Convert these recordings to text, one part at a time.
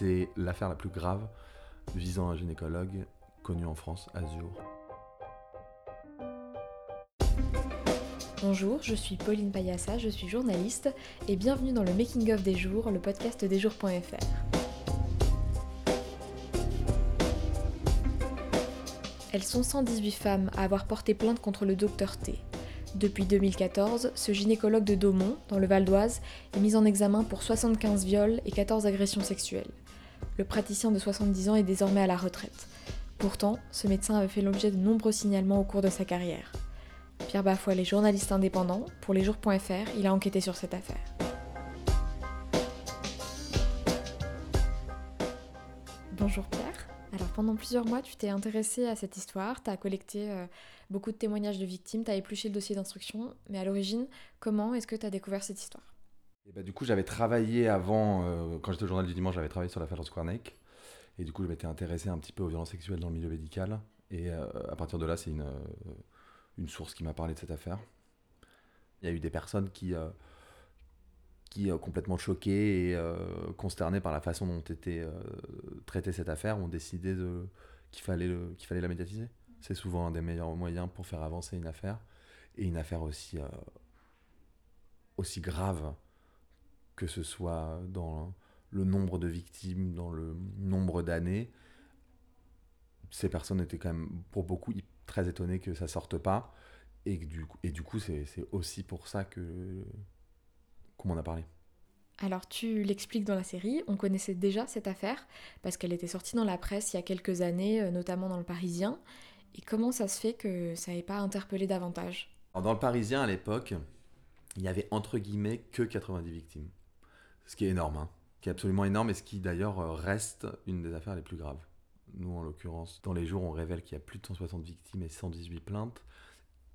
C'est l'affaire la plus grave visant un gynécologue connu en France, Azur. Bonjour, je suis Pauline Payassa, je suis journaliste et bienvenue dans le Making of des jours, le podcast des jours.fr. Elles sont 118 femmes à avoir porté plainte contre le docteur T. Depuis 2014, ce gynécologue de Daumont, dans le Val d'Oise, est mis en examen pour 75 viols et 14 agressions sexuelles. Le praticien de 70 ans est désormais à la retraite. Pourtant, ce médecin avait fait l'objet de nombreux signalements au cours de sa carrière. Pierre Bafoil est journaliste indépendant. Pour lesjours.fr, il a enquêté sur cette affaire. Bonjour Pierre. Alors pendant plusieurs mois, tu t'es intéressé à cette histoire, tu as collecté euh, beaucoup de témoignages de victimes, tu as épluché le dossier d'instruction, mais à l'origine, comment est-ce que tu as découvert cette histoire? Bah, Du coup, j'avais travaillé avant, euh, quand j'étais au journal du dimanche, j'avais travaillé sur l'affaire de Squarneck, et du coup, je m'étais intéressé un petit peu aux violences sexuelles dans le milieu médical, et euh, à partir de là, c'est une, une source qui m'a parlé de cette affaire. Il y a eu des personnes qui qui, euh, complètement choqués et euh, consternés par la façon dont était euh, traitée cette affaire, ont décidé qu'il, fallait qu'il fallait la médiatiser. C'est souvent un des meilleurs moyens pour faire avancer une affaire, et une affaire aussi, aussi grave que ce soit dans le nombre de victimes, dans le nombre d'années. Ces personnes étaient quand même, pour beaucoup, très étonnées que ça sorte pas. Et du, et du coup, c'est, aussi pour ça que qu'on m'en a parlé. Alors tu l'expliques dans la série, on connaissait déjà cette affaire parce qu'elle était sortie dans la presse il y a quelques années, euh, notamment dans le Parisien. Et comment ça se fait que ça n'ait pas interpellé davantage? Dans le Parisien à l'époque, il y avait entre guillemets que 90 victimes. Ce qui est énorme, hein. qui est absolument énorme et ce qui d'ailleurs euh, reste une des affaires les plus graves. Nous en l'occurrence, dans les jours on révèle qu'il y a plus de 160 victimes et 118 plaintes.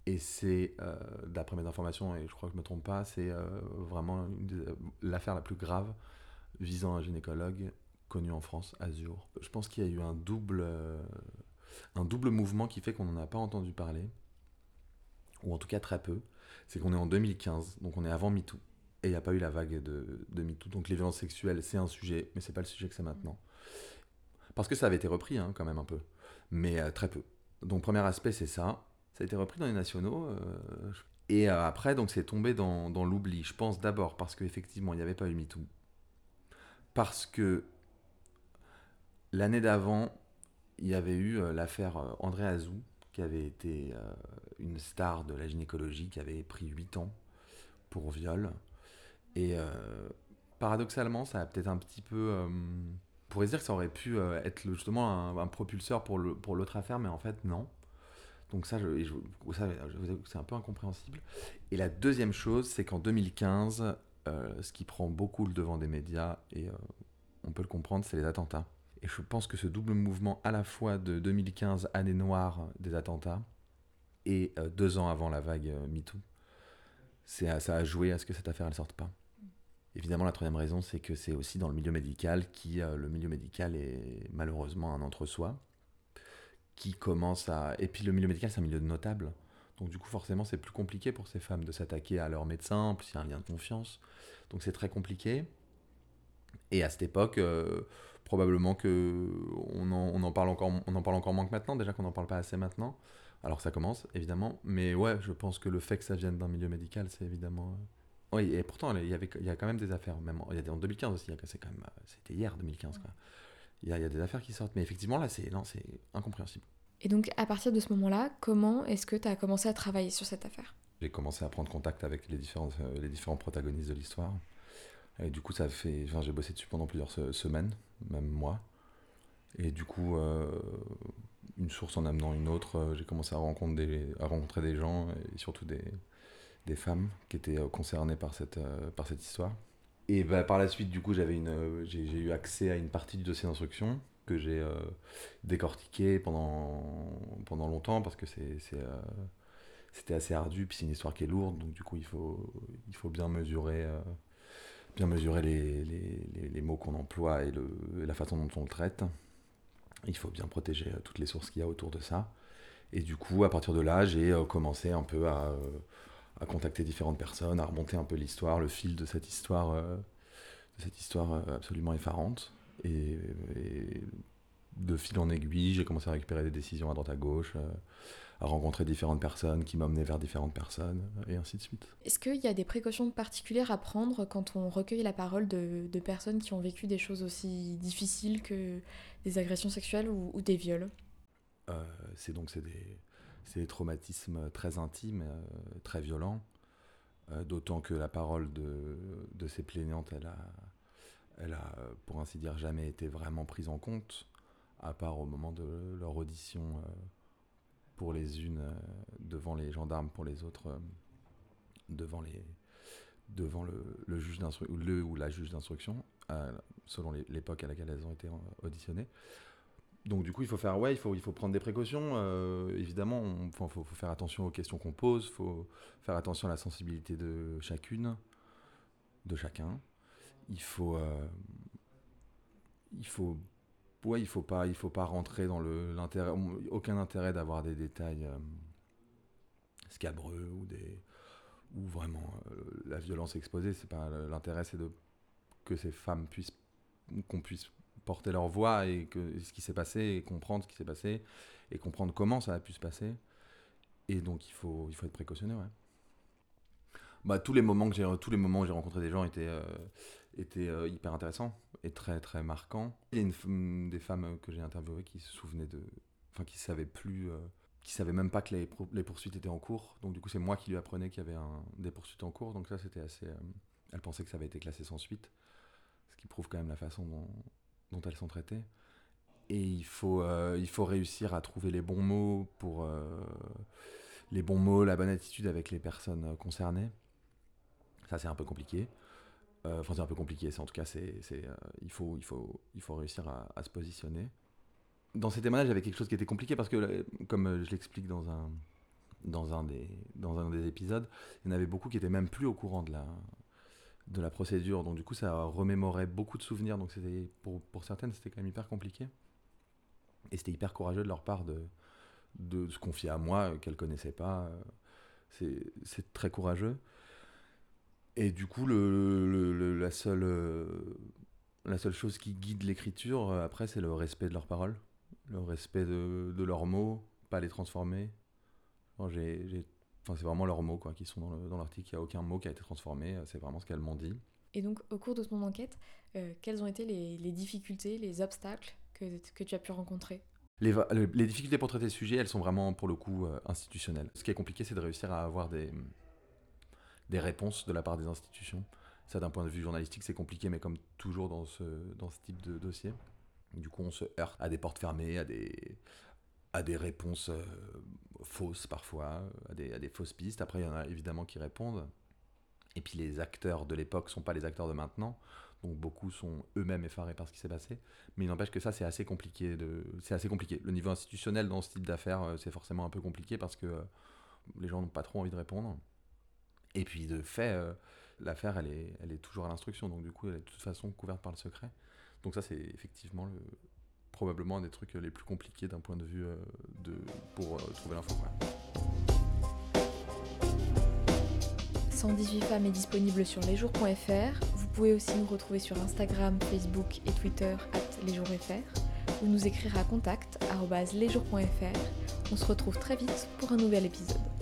Et c'est, euh, d'après mes informations, et je crois que je ne me trompe pas, c'est euh, vraiment l'affaire la plus grave visant un gynécologue connu en France, Azur. Je pense qu'il y a eu un double, un double mouvement qui fait qu'on n'en a pas entendu parler, ou en tout cas très peu. C'est qu'on est en 2015, donc on est avant MeToo. Et il n'y a pas eu la vague de, de MeToo. Donc les violences sexuelles, c'est un sujet, mais c'est pas le sujet que c'est maintenant. Parce que ça avait été repris, hein, quand même, un peu. Mais très peu. Donc premier aspect, c'est ça. Ça a été repris dans les nationaux. Euh, et euh, après, donc, c'est tombé dans, dans l'oubli. Je pense d'abord parce qu'effectivement, il n'y avait pas eu MeToo. Parce que l'année d'avant, il y avait eu euh, l'affaire André Azou, qui avait été une star de la gynécologie, qui avait pris 8 ans pour viol. Et paradoxalement, ça a peut-être un petit peu. on pourrait dire que ça aurait pu être justement un, propulseur pour l'autre affaire, mais en fait, non. Donc ça, je, je, c'est un peu incompréhensible. Et la deuxième chose, c'est qu'en 2015, euh, ce qui prend beaucoup le devant des médias, et euh, on peut le comprendre, c'est les attentats. Et je pense que ce double mouvement à la fois de 2015, année noire des attentats, et euh, deux ans avant la vague MeToo, ça a joué à ce que cette affaire ne sorte pas. Évidemment, la troisième raison, c'est que c'est aussi dans le milieu médical qui, le milieu médical est malheureusement un entre-soi qui commence à... Et puis le milieu médical, c'est un milieu de notables. Donc du coup, forcément, c'est plus compliqué pour ces femmes de s'attaquer à leur médecin, en plus il y a un lien de confiance. Donc c'est très compliqué. Et à cette époque, euh, probablement que on en, parle encore, on en parle encore moins que maintenant, déjà qu'on n'en parle pas assez maintenant. Alors ça commence, évidemment. Mais ouais, je pense que le fait que ça vienne d'un milieu médical, c'est évidemment... Euh, oui, et pourtant, il y, avait, il y a quand même des affaires. Même, il y a en 2015 aussi, c'est quand même... C'était hier, 2015, quoi il y, a des affaires qui sortent. Mais effectivement, là, c'est incompréhensible. Et donc, à partir de ce moment-là, comment est-ce que tu as commencé à travailler sur cette affaire? J'ai commencé à prendre contact avec les, différents, euh, les différents protagonistes de l'histoire. Et du coup, ça fait. Enfin, j'ai bossé dessus pendant plusieurs semaines, même mois. Et du coup, euh, une source en amenant une autre, euh, j'ai commencé à rencontrer, des, à rencontrer des gens et surtout des, des femmes qui étaient concernées par cette, par cette histoire. Et bah, par la suite, du coup, euh, j'ai, eu accès à une partie du dossier d'instruction que j'ai euh, décortiqué pendant, pendant longtemps parce que euh, c'était assez ardu, puis c'est une histoire qui est lourde, donc du coup, il faut, il faut bien mesurer, bien mesurer les, les, les, mots qu'on emploie et, le, la façon dont on le traite. Il faut bien protéger toutes les sources qu'il y a autour de ça. Et du coup, à partir de là, j'ai commencé un peu à à contacter différentes personnes, à remonter un peu l'histoire, le fil de cette histoire, euh, de cette histoire euh, absolument effarante. Et, de fil en aiguille, j'ai commencé à récupérer des décisions à droite à gauche, euh, à rencontrer différentes personnes qui m'amenaient vers différentes personnes, et ainsi de suite. Est-ce qu'il y a des précautions particulières à prendre quand on recueille la parole de, personnes qui ont vécu des choses aussi difficiles que des agressions sexuelles ou, des viols? Euh, C'est donc c'est des, des, traumatismes très intimes, euh, très violents, d'autant que la parole de, de ces plaignantes, elle a elle a, pour ainsi dire, jamais été vraiment prise en compte, à part au moment de leur audition euh, pour les unes euh, devant les gendarmes, pour les autres euh, devant, les, devant le, juge le ou la juge d'instruction, selon l'époque à laquelle elles ont été auditionnées. Donc du coup, il faut faire, ouais, il faut, il faut prendre des précautions. évidemment, il faut, faire attention aux questions qu'on pose, il faut faire attention à la sensibilité de chacune, de chacun il faut euh, il faut ouais, il faut pas il faut pas rentrer dans le l'intérêt aucun intérêt d'avoir des détails euh, scabreux ou des ou vraiment euh, la violence exposée c'est pas l'intérêt c'est de que ces femmes puissent qu'on puisse porter leur voix et ce qui s'est passé et comprendre ce qui s'est passé et comprendre comment ça a pu se passer et donc il faut il faut être précautionneux ouais bah, tous les moments que j'ai tous les moments où j'ai rencontré des gens étaient euh, étaient euh, hyper intéressants et très très marquants. Il y a une, des femmes que j'ai interviewées qui se souvenaient de enfin qui savaient plus euh, qui savaient même pas que les, les, poursuites étaient en cours. Donc du coup, c'est moi qui lui apprenais qu'il y avait un, des poursuites en cours. Donc ça c'était assez elle pensait que ça avait été classé sans suite. Ce qui prouve quand même la façon dont, dont elles sont traitées. Et il faut, il faut réussir à trouver les bons mots pour les bons mots, la bonne attitude avec les personnes concernées. Ça, c'est un peu compliqué. Euh, enfin, c'est un peu compliqué. En tout cas, c'est, euh, il, faut, il, faut, il faut réussir à, se positionner. Dans ces témoignages, avait quelque chose qui était compliqué parce que, euh, comme je l'explique dans un, dans un, des, dans un des épisodes, il y en avait beaucoup qui étaient même plus au courant de la, de la procédure. Donc, du coup, ça remémorait beaucoup de souvenirs. Donc, c'était, pour, pour certaines, c'était quand même hyper compliqué. Et c'était hyper courageux de leur part de, de se confier à moi, qu'elles ne connaissaient pas. C'est, c'est très courageux. Et du coup, le, la, seule, euh, la seule chose qui guide l'écriture, euh, après, c'est le respect de leurs paroles, le respect de, de leurs mots, pas les transformer. Enfin, c'est vraiment leurs mots quoi, qui sont dans l'article. Il n'y a aucun mot qui a été transformé, c'est vraiment ce qu'elles m'ont dit. Et donc, au cours de ton enquête, euh, quelles ont été les, les, difficultés, les obstacles que, que tu as pu rencontrer? Les, les, difficultés pour traiter le sujet, elles sont vraiment, pour le coup, institutionnelles. Ce qui est compliqué, c'est de réussir à avoir des des réponses de la part des institutions. Ça, d'un point de vue journalistique, c'est compliqué, mais comme toujours dans ce, dans ce type de dossier. Du coup, on se heurte à des portes fermées, à des, à des réponses euh, fausses parfois, à des, fausses pistes. Après, il y en a évidemment qui répondent. Et puis les acteurs de l'époque ne sont pas les acteurs de maintenant. Donc beaucoup sont eux-mêmes effarés par ce qui s'est passé. Mais il n'empêche que ça, c'est assez compliqué. C'est assez compliqué. Le niveau institutionnel dans ce type d'affaires, euh, c'est forcément un peu compliqué parce que euh, les gens n'ont pas trop envie de répondre. Et puis de fait, l'affaire, elle est toujours à l'instruction, donc du coup, elle est de toute façon couverte par le secret. Donc ça, c'est effectivement le, probablement un des trucs les plus compliqués d'un point de vue euh, de, pour euh, trouver l'info. 118 femmes est disponible sur lesjours.fr. Vous pouvez aussi nous retrouver sur Instagram, Facebook et Twitter at lesjours.fr ou nous écrire à contact lesjours.fr. On se retrouve très vite pour un nouvel épisode.